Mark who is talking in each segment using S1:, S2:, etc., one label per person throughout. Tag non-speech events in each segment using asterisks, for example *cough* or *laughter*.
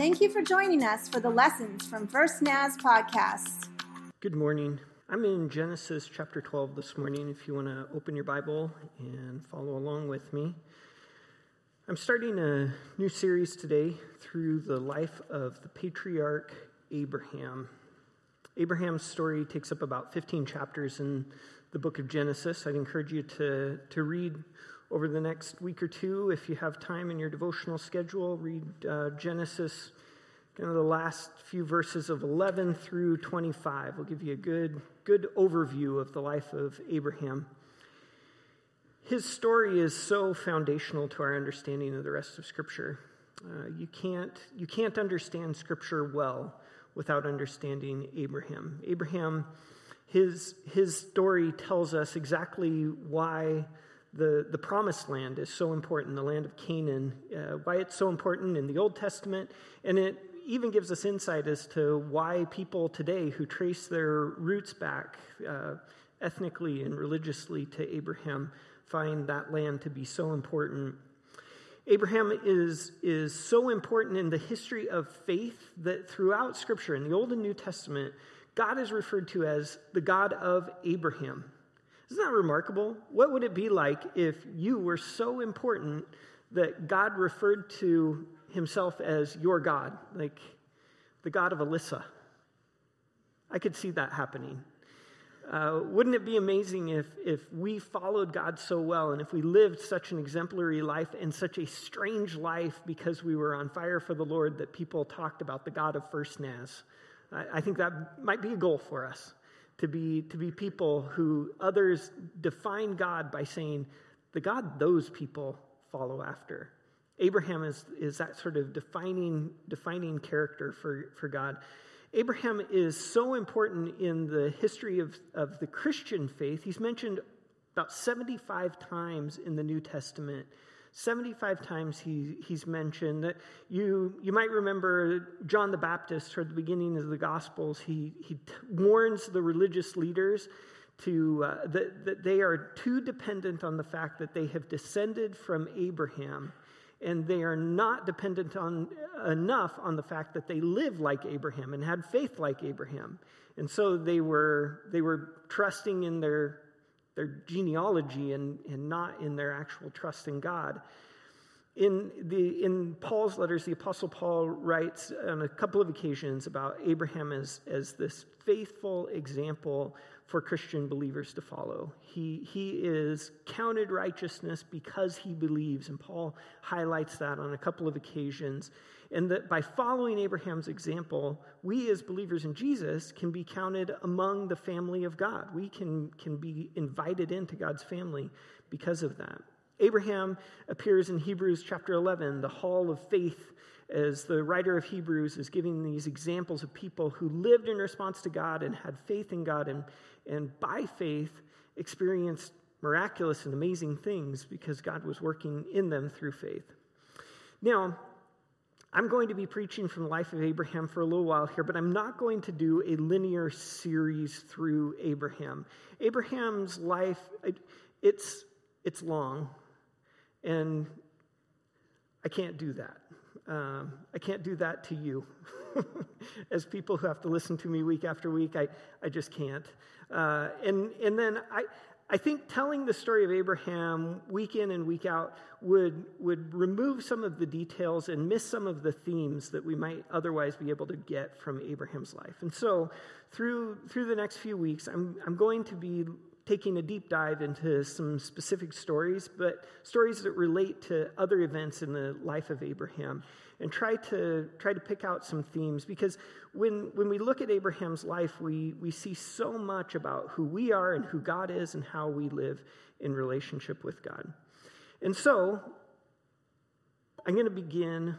S1: Thank you for joining us for the lessons from First Naz podcast.
S2: Good morning. I'm in Genesis chapter 12 this morning if you want to open your Bible and follow along with me. I'm starting a new series today through the life of the patriarch Abraham. Abraham's story takes up about 15 chapters in the book of Genesis. I'd encourage you to, to read over the next week or two, if you have time in your devotional schedule, read uh, Genesis, kind of the last few verses of 11 through 25. We'll give you a good, good overview of the life of Abraham. His story is so foundational to our understanding of the rest of Scripture. Uh, you, can't, you can't understand Scripture well without understanding Abraham. Abraham, his, his story tells us exactly why the, the promised land is so important, the land of Canaan, uh, why it's so important in the Old Testament, and it even gives us insight as to why people today who trace their roots back uh, ethnically and religiously to Abraham find that land to be so important. Abraham is, is so important in the history of faith that throughout Scripture, in the Old and New Testament, God is referred to as the God of Abraham. Isn't that remarkable? What would it be like if you were so important that God referred to himself as your God, like the God of Alyssa? I could see that happening. Uh, wouldn't it be amazing if, if we followed God so well and if we lived such an exemplary life and such a strange life because we were on fire for the Lord that people talked about the God of First Naz? I, I think that might be a goal for us to be, to be people who others define God by saying, the God those people follow after. Abraham is, is that sort of defining, defining character for, for God. Abraham is so important in the history of, of the Christian faith. He's mentioned about 75 times in the New Testament. 75 times he, he's mentioned that you, you might remember John the Baptist toward the beginning of the Gospels. He, he warns the religious leaders to, uh, that, that they are too dependent on the fact that they have descended from Abraham and they are not dependent on enough on the fact that they live like Abraham and had faith like Abraham. And so they were, they were trusting in their their genealogy and, and not in their actual trust in God. In, the, in Paul's letters, the Apostle Paul writes on a couple of occasions about Abraham as, as this faithful example for Christian believers to follow. He, he is counted righteousness because he believes, and Paul highlights that on a couple of occasions. And that by following Abraham's example, we as believers in Jesus can be counted among the family of God. We can, can be invited into God's family because of that. Abraham appears in Hebrews chapter 11, the hall of faith, as the writer of Hebrews is giving these examples of people who lived in response to God and had faith in God, and, and by faith experienced miraculous and amazing things because God was working in them through faith. Now, I'm going to be preaching from the life of Abraham for a little while here, but I'm not going to do a linear series through Abraham. Abraham's life, it's, it's long, and I can't do that. Um, I can't do that to you. *laughs* As people who have to listen to me week after week, I, I just can't. Uh, and, and then I, I think telling the story of Abraham week in and week out would, would remove some of the details and miss some of the themes that we might otherwise be able to get from Abraham's life. And so, through, through the next few weeks, I'm, I'm going to be taking a deep dive into some specific stories, but stories that relate to other events in the life of Abraham and try to try to pick out some themes because when when we look at Abraham's life, we we see so much about who we are and who God is and how we live in relationship with God. And so I'm going to begin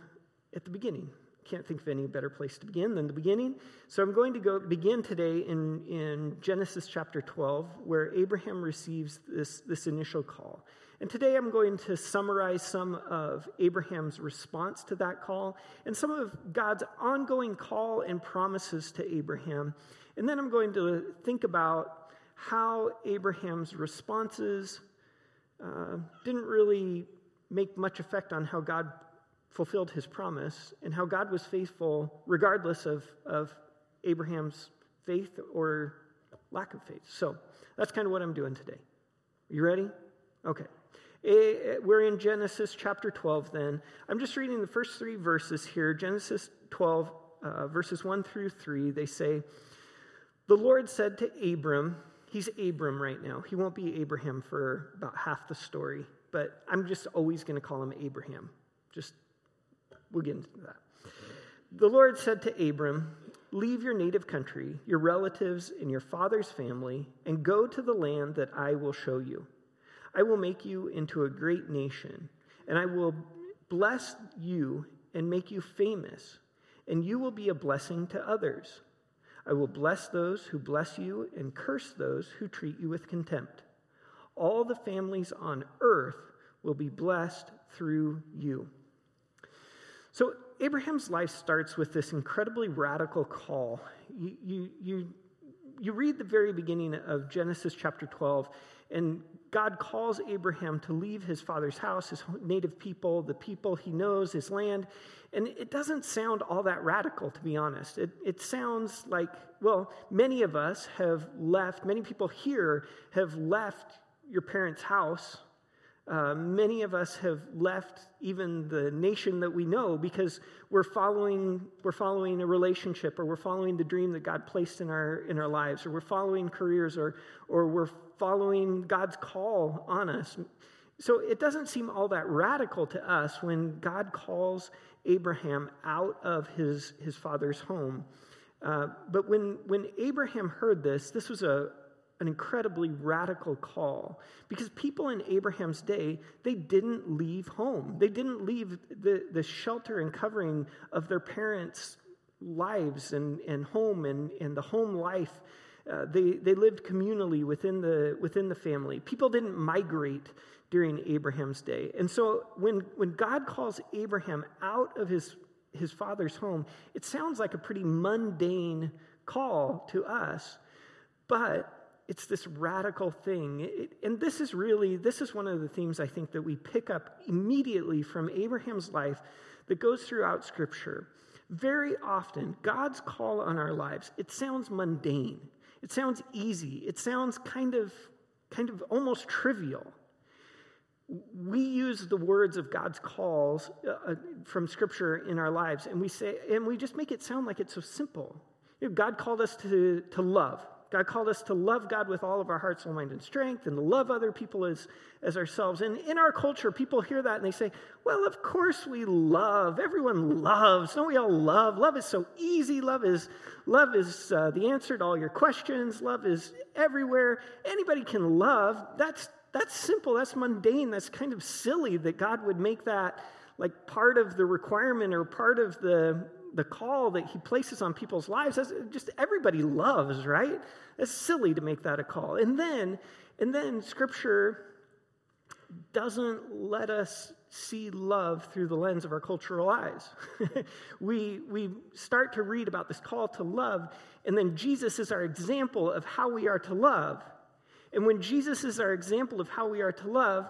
S2: at the beginning. Can't think of any better place to begin than the beginning. So I'm going to go begin today in, in Genesis chapter 12, where Abraham receives this, this initial call. And today I'm going to summarize some of Abraham's response to that call and some of God's ongoing call and promises to Abraham. And then I'm going to think about how Abraham's responses uh, didn't really make much effect on how God fulfilled his promise and how God was faithful regardless of, of Abraham's faith or lack of faith. So that's kind of what I'm doing today. You ready? Okay. Eh, we're in Genesis chapter 12 then. I'm just reading the first three verses here. Genesis 12, uh, verses 1 through 3. They say, The Lord said to Abram, he's Abram right now. He won't be Abraham for about half the story, but I'm just always going to call him Abraham. Just, we'll get into that. The Lord said to Abram, Leave your native country, your relatives, and your father's family, and go to the land that I will show you. I will make you into a great nation, and I will bless you and make you famous, and you will be a blessing to others. I will bless those who bless you and curse those who treat you with contempt. All the families on earth will be blessed through you. So, Abraham's life starts with this incredibly radical call. You, you, you, you read the very beginning of Genesis chapter 12, and God calls Abraham to leave his father's house, his native people, the people he knows, his land. And it doesn't sound all that radical, to be honest. It, it sounds like, well, many of us have left, many people here have left your parents' house uh, many of us have left even the nation that we know because we're following, we're following a relationship or we're following the dream that God placed in our, in our lives or we're following careers or, or we're following God's call on us. So it doesn't seem all that radical to us when God calls Abraham out of his, his father's home. Uh, but when, when Abraham heard this, this was a, an incredibly radical call because people in Abraham's day, they didn't leave home. They didn't leave the, the shelter and covering of their parents' lives and, and home and, and the home life. Uh, they, they lived communally within the, within the family. People didn't migrate during Abraham's day. And so when, when God calls Abraham out of his, his father's home, it sounds like a pretty mundane call to us. But it's this radical thing. It, and this is really, this is one of the themes I think that we pick up immediately from Abraham's life that goes throughout Scripture. Very often, God's call on our lives, it sounds mundane. It sounds easy. It sounds kind of, kind of almost trivial. We use the words of God's calls uh, uh from Scripture in our lives, and we say, and we just make it sound like it's so simple. You know, God called us to, to love. God called us to love God with all of our heart, soul, mind, and strength, and to love other people as, as ourselves. And in our culture, people hear that and they say, Well, of course we love. Everyone loves. Don't we all love? Love is so easy. Love is, love is uh, the answer to all your questions. Love is everywhere. Anybody can love. That's, that's simple. That's mundane. That's kind of silly that God would make that like part of the requirement or part of the the call that he places on people's lives, as uh, just everybody loves, right? It's silly to make that a call. And then, and then scripture doesn't let us see love through the lens of our cultural eyes. *laughs* we, we start to read about this call to love, and then Jesus is our example of how we are to love. And when Jesus is our example of how we are to love,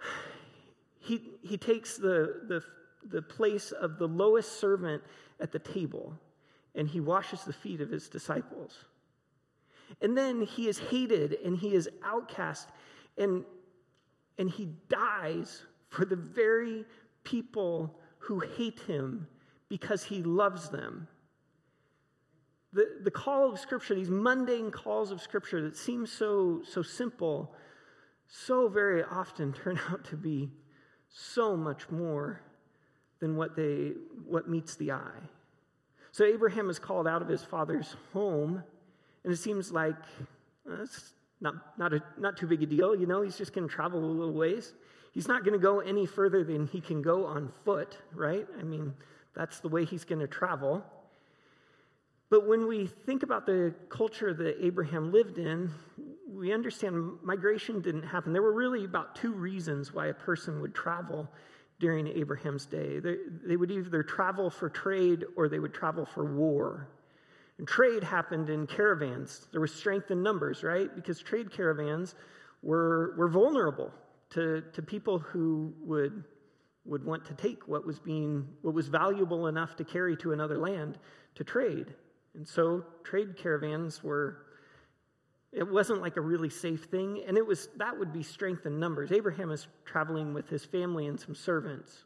S2: *sighs* he, he takes the, the the place of the lowest servant at the table, and he washes the feet of his disciples. And then he is hated and he is outcast, and, and he dies for the very people who hate him because he loves them. The, the call of Scripture, these mundane calls of Scripture that seem so, so simple, so very often *laughs* turn out to be so much more than what, they, what meets the eye. So Abraham is called out of his father's home, and it seems like uh, it's not, not, a, not too big a deal. You know, he's just going to travel a little ways. He's not going to go any further than he can go on foot, right? I mean, that's the way he's going to travel. But when we think about the culture that Abraham lived in, we understand migration didn't happen. There were really about two reasons why a person would travel during Abraham's day. They, they would either travel for trade or they would travel for war. And trade happened in caravans. There was strength in numbers, right? Because trade caravans were, were vulnerable to, to people who would would want to take what was being what was valuable enough to carry to another land to trade. And so trade caravans were it wasn't like a really safe thing and it was that would be strength in numbers. Abraham is traveling with his family and some servants.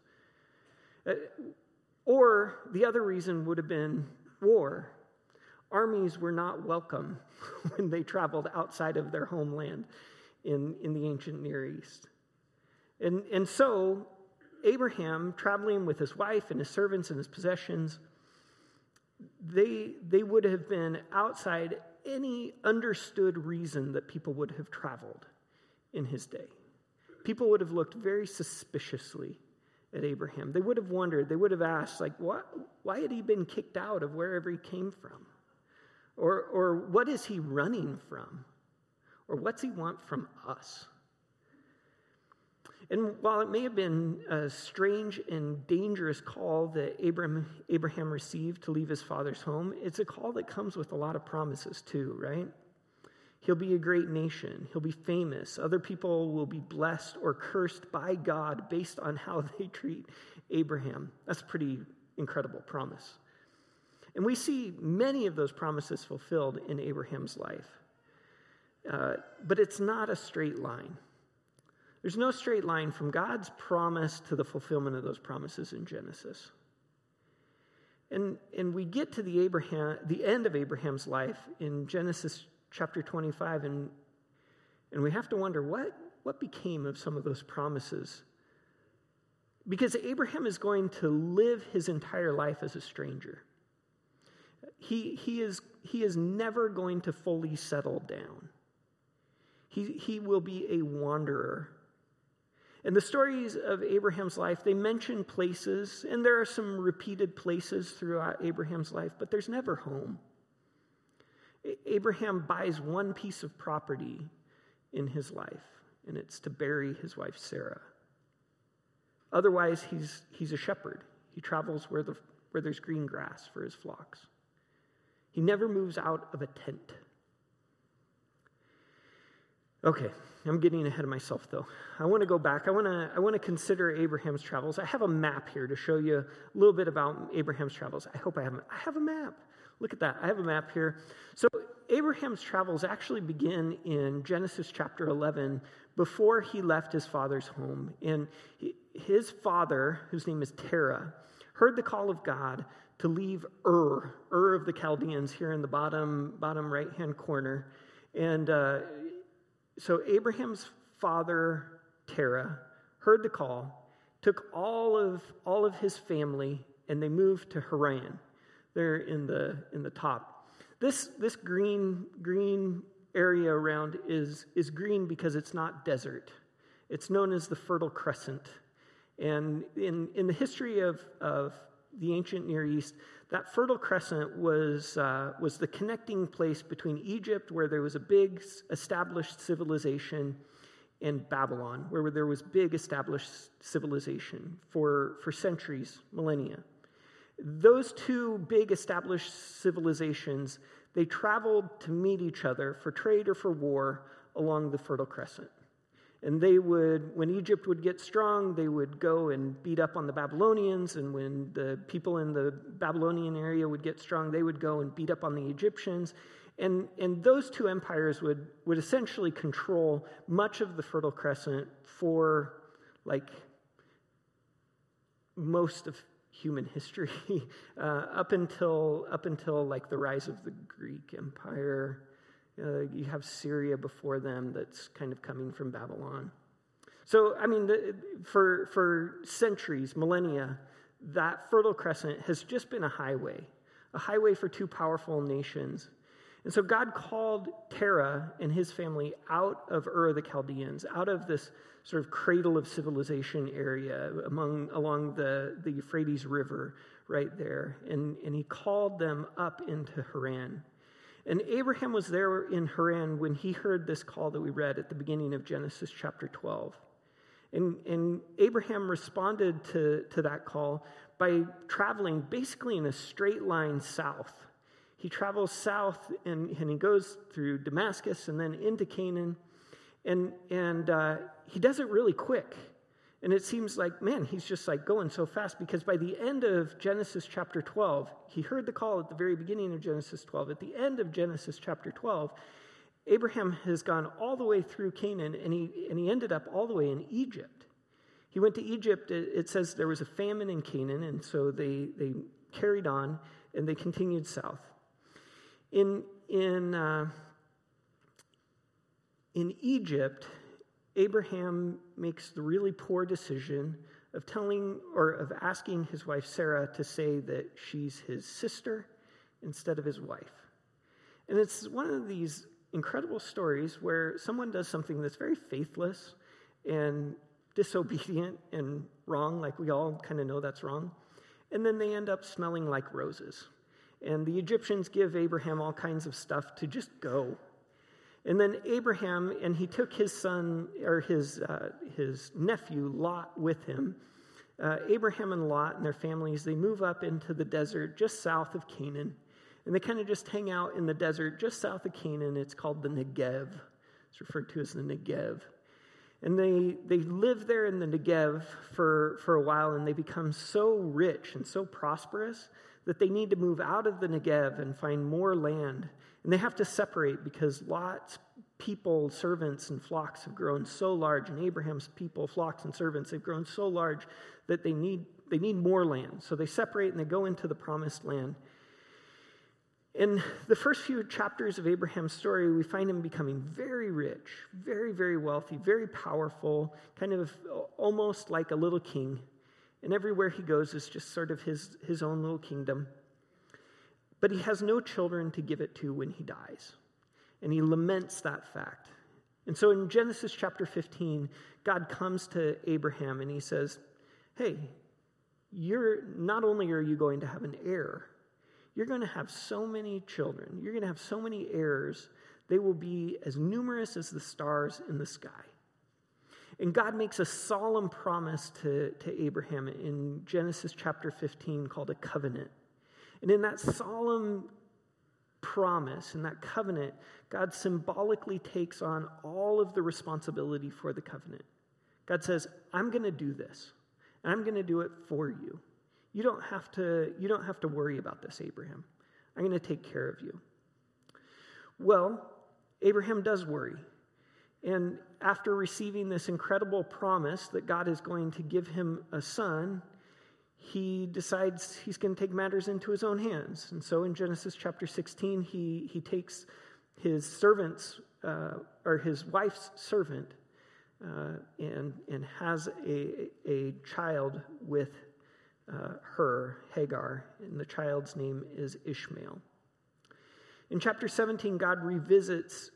S2: Uh, or the other reason would have been war. Armies were not welcome *laughs* when they traveled outside of their homeland in, in the ancient Near East. And, and so, Abraham, traveling with his wife and his servants and his possessions, they, they would have been outside any understood reason that people would have traveled in his day. People would have looked very suspiciously at Abraham. They would have wondered, they would have asked, like, what, why had he been kicked out of wherever he came from? Or, or what is he running from? Or what's he want from us? And while it may have been a strange and dangerous call that Abraham, Abraham received to leave his father's home, it's a call that comes with a lot of promises, too, right? He'll be a great nation. He'll be famous. Other people will be blessed or cursed by God based on how *laughs* they treat Abraham. That's a pretty incredible promise. And we see many of those promises fulfilled in Abraham's life. Uh, but it's not a straight line. There's no straight line from God's promise to the fulfillment of those promises in Genesis. And, and we get to the, Abraham, the end of Abraham's life in Genesis chapter 25, and, and we have to wonder what, what became of some of those promises. Because Abraham is going to live his entire life as a stranger. He, he, is, he is never going to fully settle down. He, he will be a wanderer and the stories of Abraham's life, they mention places, and there are some repeated places throughout Abraham's life, but there's never home. Abraham buys one piece of property in his life, and it's to bury his wife Sarah. Otherwise, he's, he's a shepherd. He travels where, the, where there's green grass for his flocks. He never moves out of a tent. Okay, I'm getting ahead of myself though. I want to go back. I want to I want to consider Abraham's travels. I have a map here to show you a little bit about Abraham's travels. I hope I have I have a map. Look at that. I have a map here. So Abraham's travels actually begin in Genesis chapter 11 before he left his father's home. And his father, whose name is Terah, heard the call of God to leave Ur, Ur of the Chaldeans, here in the bottom bottom right hand corner. And uh, so Abraham's father, Terah, heard the call, took all of, all of his family, and they moved to Haran. There in the, in the top. This, this green, green area around is, is green because it's not desert. It's known as the Fertile Crescent. And in, in the history of, of the ancient Near East, that Fertile Crescent was, uh, was the connecting place between Egypt, where there was a big established civilization, and Babylon, where there was big established civilization for, for centuries, millennia. Those two big established civilizations, they traveled to meet each other for trade or for war along the Fertile Crescent. And they would, when Egypt would get strong, they would go and beat up on the Babylonians. And when the people in the Babylonian area would get strong, they would go and beat up on the Egyptians. And, and those two empires would, would essentially control much of the Fertile Crescent for like most of human history *laughs* uh, up until up until like the rise of the Greek Empire uh, you have Syria before them that's kind of coming from Babylon. So, I mean, the, for, for centuries, millennia, that Fertile Crescent has just been a highway, a highway for two powerful nations. And so God called Terah and his family out of Ur the Chaldeans, out of this sort of cradle of civilization area among, along the, the Euphrates River right there. And, and he called them up into Haran. And Abraham was there in Haran when he heard this call that we read at the beginning of Genesis chapter 12. And, and Abraham responded to, to that call by traveling basically in a straight line south. He travels south and, and he goes through Damascus and then into Canaan. And, and uh, he does it really quick. And it seems like, man, he's just like going so fast because by the end of Genesis chapter 12, he heard the call at the very beginning of Genesis 12. At the end of Genesis chapter 12, Abraham has gone all the way through Canaan and he, and he ended up all the way in Egypt. He went to Egypt. It says there was a famine in Canaan, and so they, they carried on and they continued south. In, in, uh, in Egypt, Abraham makes the really poor decision of telling or of asking his wife Sarah to say that she's his sister instead of his wife. And it's one of these incredible stories where someone does something that's very faithless and disobedient and wrong, like we all kind of know that's wrong, and then they end up smelling like roses. And the Egyptians give Abraham all kinds of stuff to just go and then Abraham, and he took his son, or his, uh, his nephew, Lot, with him. Uh, Abraham and Lot and their families, they move up into the desert just south of Canaan. And they kind of just hang out in the desert just south of Canaan. It's called the Negev. It's referred to as the Negev. And they, they live there in the Negev for, for a while, and they become so rich and so prosperous that they need to move out of the Negev and find more land and they have to separate because Lot's people, servants, and flocks have grown so large, and Abraham's people, flocks, and servants have grown so large that they need, they need more land. So they separate and they go into the promised land. In the first few chapters of Abraham's story, we find him becoming very rich, very, very wealthy, very powerful, kind of almost like a little king. And everywhere he goes is just sort of his, his own little kingdom. But he has no children to give it to when he dies. And he laments that fact. And so in Genesis chapter 15, God comes to Abraham and he says, Hey, you're not only are you going to have an heir, you're going to have so many children, you're going to have so many heirs, they will be as numerous as the stars in the sky. And God makes a solemn promise to, to Abraham in Genesis chapter 15 called a covenant. And in that solemn promise, in that covenant, God symbolically takes on all of the responsibility for the covenant. God says, I'm going to do this, and I'm going to do it for you. You don't have to, you don't have to worry about this, Abraham. I'm going to take care of you. Well, Abraham does worry. And after receiving this incredible promise that God is going to give him a son, he decides he's going to take matters into his own hands. And so in Genesis chapter 16, he, he takes his servant's, uh, or his wife's servant, uh, and, and has a, a child with uh, her, Hagar, and the child's name is Ishmael. In chapter 17, God revisits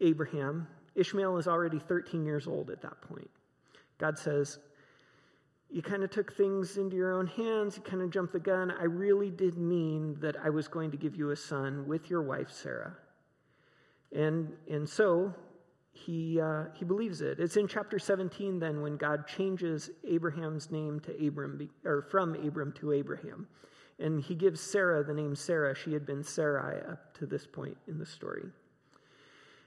S2: Abraham. Ishmael is already 13 years old at that point. God says, you kind of took things into your own hands, you kind of jumped the gun. I really did mean that I was going to give you a son with your wife, Sarah. And, and so he, uh, he believes it. It's in chapter 17 then when God changes Abraham's name to Abram, or from Abram to Abraham. And he gives Sarah the name Sarah. She had been Sarai up to this point in the story.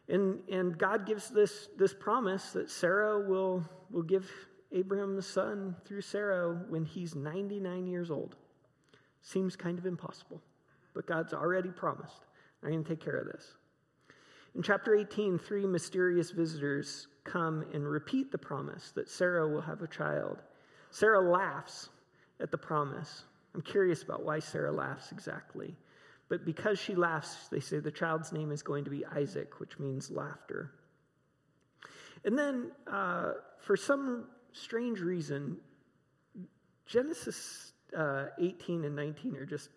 S2: And, and God gives this, this promise that Sarah will, will give Abraham's son through Sarah when he's 99 years old. Seems kind of impossible, but God's already promised. I'm going to take care of this. In chapter 18, three mysterious visitors come and repeat the promise that Sarah will have a child. Sarah laughs at the promise. I'm curious about why Sarah laughs exactly. But because she laughs, they say the child's name is going to be Isaac, which means laughter. And then, uh, for some strange reason, Genesis uh, 18 and 19 are just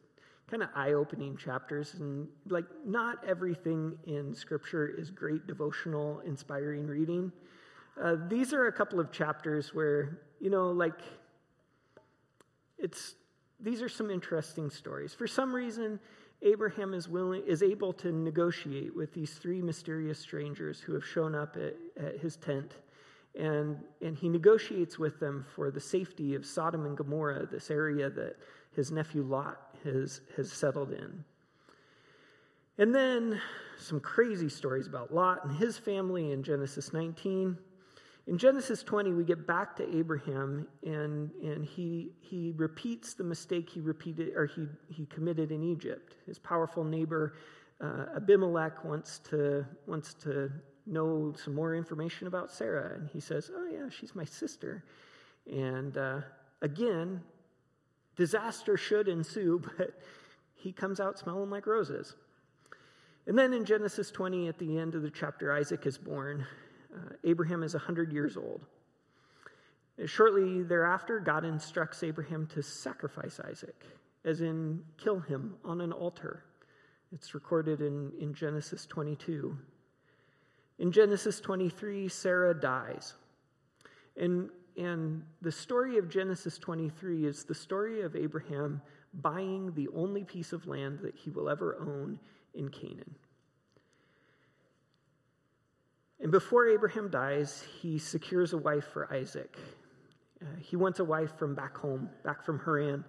S2: kind of eye opening chapters. And like, not everything in Scripture is great devotional, inspiring reading. Uh, these are a couple of chapters where, you know, like, it's, these are some interesting stories. For some reason, Abraham is willing is able to negotiate with these three mysterious strangers who have shown up at, at his tent and, and he negotiates with them for the safety of Sodom and Gomorrah, this area that his nephew Lot has, has settled in. And then some crazy stories about Lot and his family in Genesis 19. In Genesis 20, we get back to Abraham, and, and he, he repeats the mistake he repeated or he, he committed in Egypt. His powerful neighbor uh, Abimelech wants to, wants to know some more information about Sarah, and he says, Oh, yeah, she's my sister. And uh, again, disaster should ensue, *laughs* but he comes out smelling like roses. And then in Genesis 20, at the end of the chapter, Isaac is born. Uh, Abraham is 100 years old. Shortly thereafter, God instructs Abraham to sacrifice Isaac, as in kill him on an altar. It's recorded in, in Genesis 22. In Genesis 23, Sarah dies. And, and the story of Genesis 23 is the story of Abraham buying the only piece of land that he will ever own in Canaan. And before Abraham dies, he secures a wife for Isaac. Uh, he wants a wife from back home, back from Haran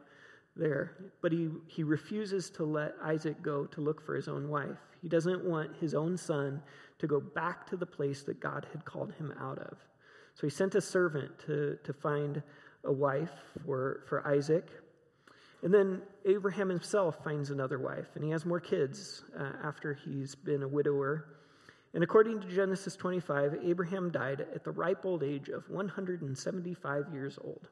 S2: there, but he, he refuses to let Isaac go to look for his own wife. He doesn't want his own son to go back to the place that God had called him out of. So he sent a servant to, to find a wife for, for Isaac. And then Abraham himself finds another wife, and he has more kids uh, after he's been a widower. And according to Genesis 25, Abraham died at the ripe old age of 175 years old.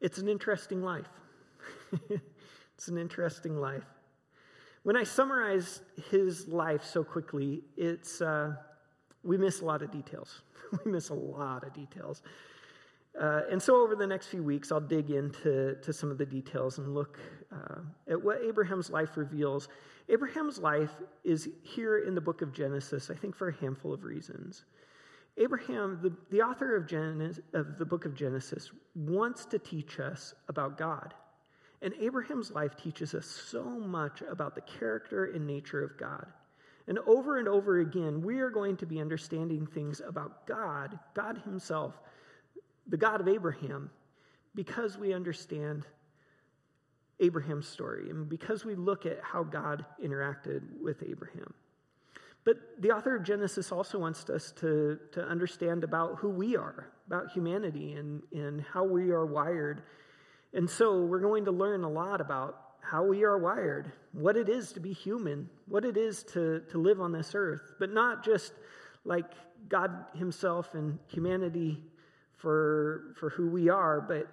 S2: It's an interesting life. *laughs* it's an interesting life. When I summarize his life so quickly, it's uh, we miss a lot of details. *laughs* we miss a lot of details. Uh, and so, over the next few weeks, I'll dig into to some of the details and look uh, at what Abraham's life reveals. Abraham's life is here in the book of Genesis, I think, for a handful of reasons. Abraham, the, the author of, Genesis, of the book of Genesis, wants to teach us about God. And Abraham's life teaches us so much about the character and nature of God. And over and over again, we are going to be understanding things about God, God Himself, the God of Abraham, because we understand Abraham's story and because we look at how God interacted with Abraham. But the author of Genesis also wants us to, to understand about who we are, about humanity, and, and how we are wired. And so we're going to learn a lot about how we are wired, what it is to be human, what it is to, to live on this earth, but not just like God Himself and humanity for, for who we are, but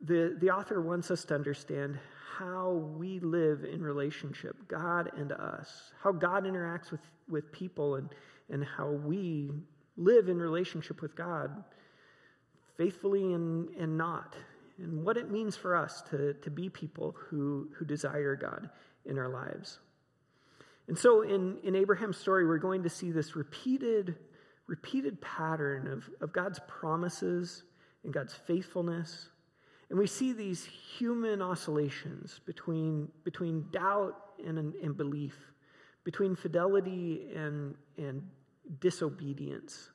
S2: the, the author wants us to understand how we live in relationship, God and us, how God interacts with, with people, and, and how we live in relationship with God faithfully and, and not, and what it means for us to, to be people who, who desire God in our lives. And so in, in Abraham's story, we're going to see this repeated, repeated pattern of, of God's promises and God's faithfulness and we see these human oscillations between, between doubt and, and belief, between fidelity and, and disobedience.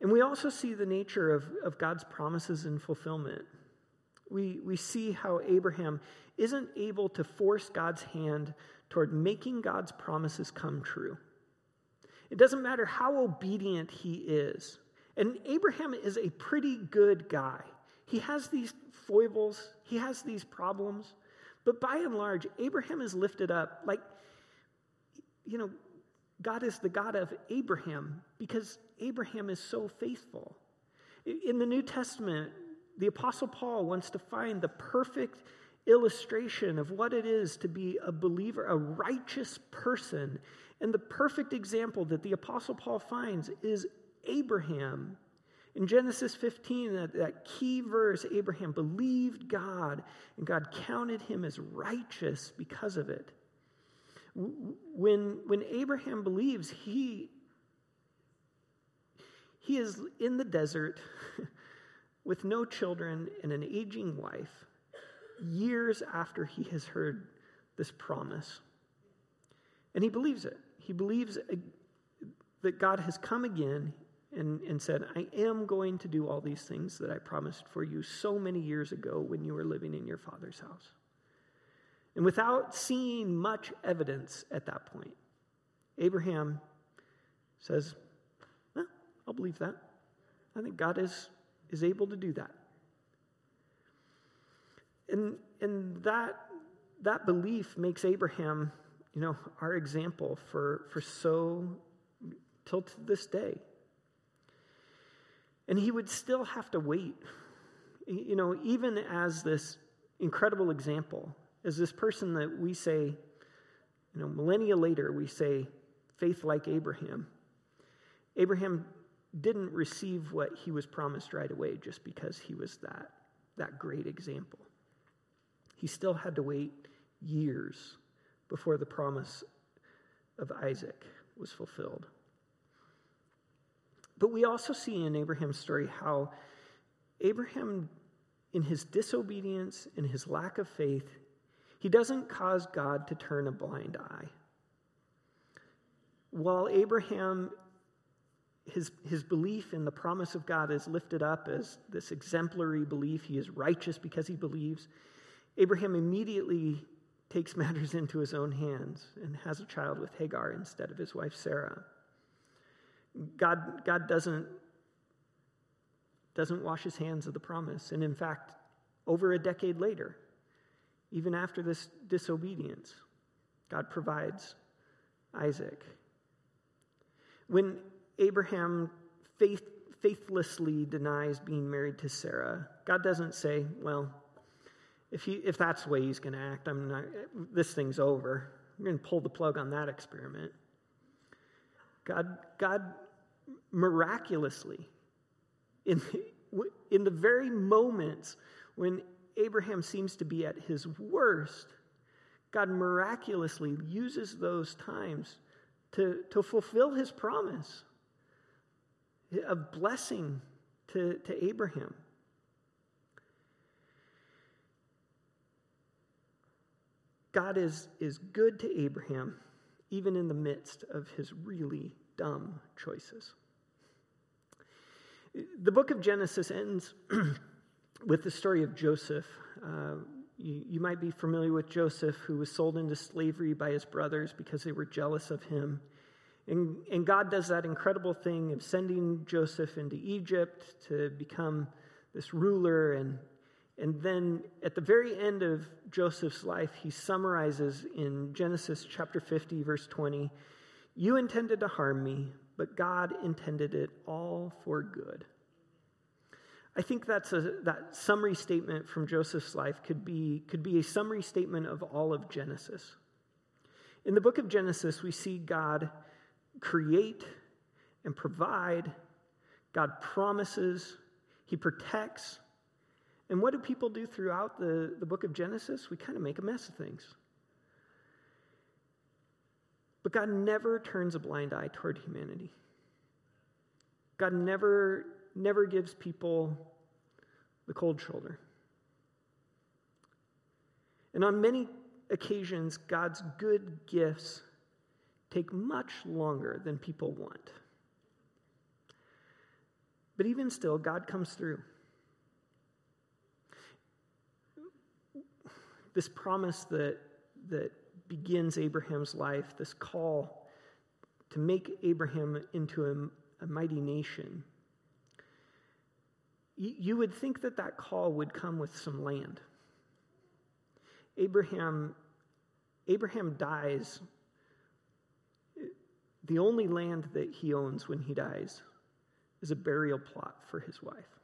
S2: And we also see the nature of, of God's promises and fulfillment. We, we see how Abraham isn't able to force God's hand toward making God's promises come true. It doesn't matter how obedient he is. And Abraham is a pretty good guy. He has these foibles, he has these problems, but by and large, Abraham is lifted up like, you know, God is the God of Abraham because Abraham is so faithful. In the New Testament, the Apostle Paul wants to find the perfect illustration of what it is to be a believer, a righteous person. And the perfect example that the Apostle Paul finds is Abraham. In Genesis 15, that, that key verse, Abraham believed God, and God counted him as righteous because of it. When, when Abraham believes, he, he is in the desert *laughs* with no children and an aging wife years after he has heard this promise. And he believes it. He believes that God has come again and, and said, I am going to do all these things that I promised for you so many years ago when you were living in your father's house. And without seeing much evidence at that point, Abraham says, well, I'll believe that. I think God is, is able to do that. And, and that, that belief makes Abraham, you know, our example for, for so till to this day. And he would still have to wait, you know, even as this incredible example, as this person that we say, you know, millennia later, we say, faith like Abraham. Abraham didn't receive what he was promised right away just because he was that, that great example. He still had to wait years before the promise of Isaac was fulfilled. But we also see in Abraham's story how Abraham, in his disobedience and his lack of faith, he doesn't cause God to turn a blind eye. While Abraham, his, his belief in the promise of God is lifted up as this exemplary belief, he is righteous because he believes, Abraham immediately takes matters *laughs* into his own hands and has a child with Hagar instead of his wife Sarah. God, God doesn't, doesn't wash his hands of the promise. And in fact, over a decade later, even after this disobedience, God provides Isaac. When Abraham faith, faithlessly denies being married to Sarah, God doesn't say, well, if, he, if that's the way he's going to act, I'm not, this thing's over. I'm going to pull the plug on that experiment. God, God miraculously, in, in the very moments when Abraham seems to be at his worst, God miraculously uses those times to, to fulfill his promise of blessing to, to Abraham. God is, is good to Abraham, even in the midst of his really dumb choices. The book of Genesis ends *clears throat* with the story of Joseph. Uh, you, you might be familiar with Joseph, who was sold into slavery by his brothers because they were jealous of him. And, and God does that incredible thing of sending Joseph into Egypt to become this ruler and and then at the very end of Joseph's life, he summarizes in Genesis chapter 50, verse 20 You intended to harm me, but God intended it all for good. I think that's a, that summary statement from Joseph's life could be, could be a summary statement of all of Genesis. In the book of Genesis, we see God create and provide, God promises, He protects, and what do people do throughout the, the book of Genesis? We kind of make a mess of things. But God never turns a blind eye toward humanity. God never, never gives people the cold shoulder. And on many occasions, God's good gifts take much longer than people want. But even still, God comes through. this promise that, that begins Abraham's life, this call to make Abraham into a, a mighty nation, you, would think that that call would come with some land. Abraham, Abraham dies. The only land that he owns when he dies is a burial plot for his wife.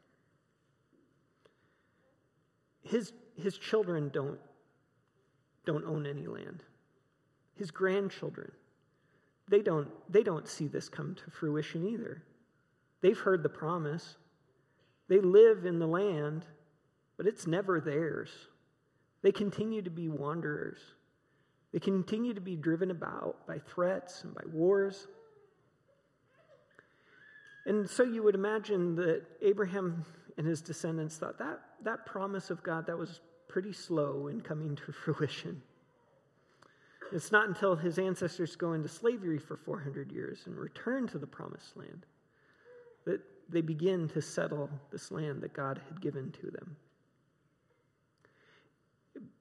S2: His, his children don't don't own any land. His grandchildren, they don't, they don't see this come to fruition either. They've heard the promise. They live in the land, but it's never theirs. They continue to be wanderers. They continue to be driven about by threats and by wars. And so you would imagine that Abraham and his descendants thought that that promise of God that was pretty slow in coming to *laughs* fruition. It's not until his ancestors go into slavery for 400 years and return to the promised land that they begin to settle this land that God had given to them.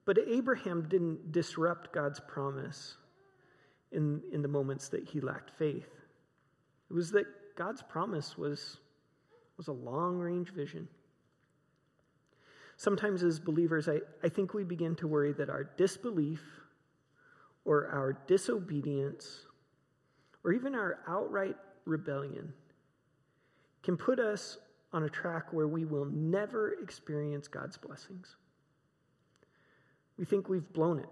S2: But Abraham didn't disrupt God's promise in, in the moments that he lacked faith. It was that God's promise was, was a long range vision. Sometimes, as believers, I, I think we begin to worry that our disbelief or our disobedience or even our outright rebellion can put us on a track where we will never experience God's blessings. We think we've blown it.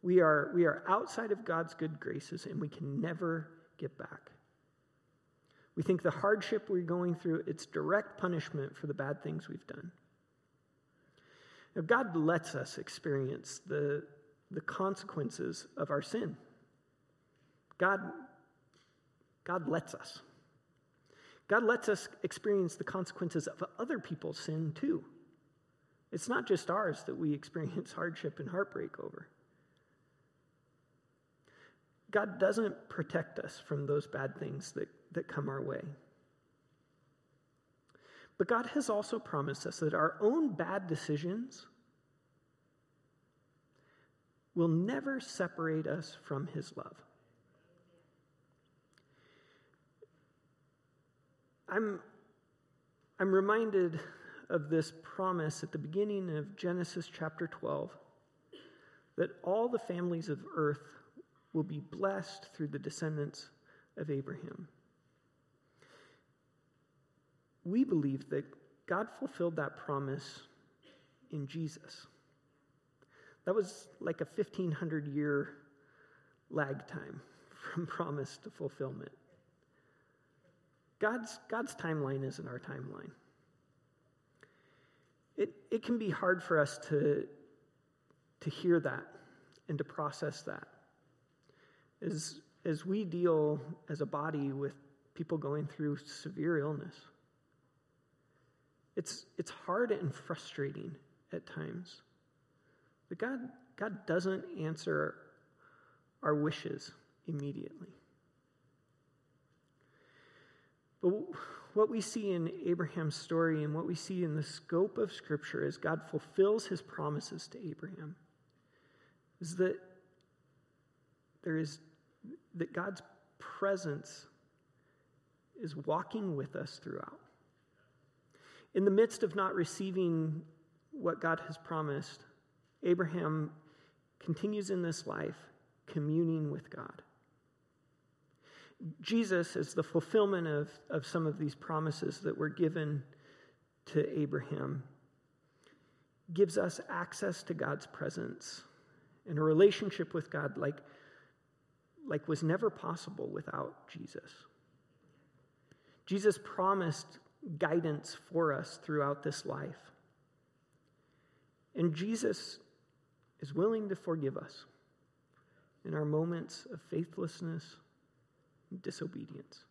S2: We are, we are outside of God's good graces and we can never get back. We think the hardship we're going through, it's direct punishment for the bad things we've done. Now, God lets us experience the, the consequences of our sin. God, God lets us. God lets us experience the consequences of other people's sin too. It's not just ours that we experience *laughs* hardship and heartbreak over. God doesn't protect us from those bad things that, that come our way. But God has also promised us that our own bad decisions will never separate us from His love. I'm, I'm reminded of this promise at the beginning of Genesis chapter 12 that all the families of earth will be blessed through the descendants of Abraham. We believe that God fulfilled that promise in Jesus. That was like a 1500 year lag time *laughs* from promise to fulfillment. God's, God's timeline isn't our timeline. It, it can be hard for us to, to hear that and to process that. As, as we deal as a body with people going through severe illness, it's, it's hard and frustrating at times. But God, God doesn't answer our wishes immediately. But what we see in Abraham's story and what we see in the scope of Scripture is God fulfills his promises to Abraham. Is that there is that God's presence is walking with us throughout. In the midst of not receiving what God has promised, Abraham continues in this life communing with God. Jesus is the fulfillment of, of some of these promises that were given to Abraham, gives us access to God's presence and a relationship with God like, like was never possible without Jesus. Jesus promised guidance for us throughout this life. And Jesus is willing to forgive us in our moments of faithlessness disobedience.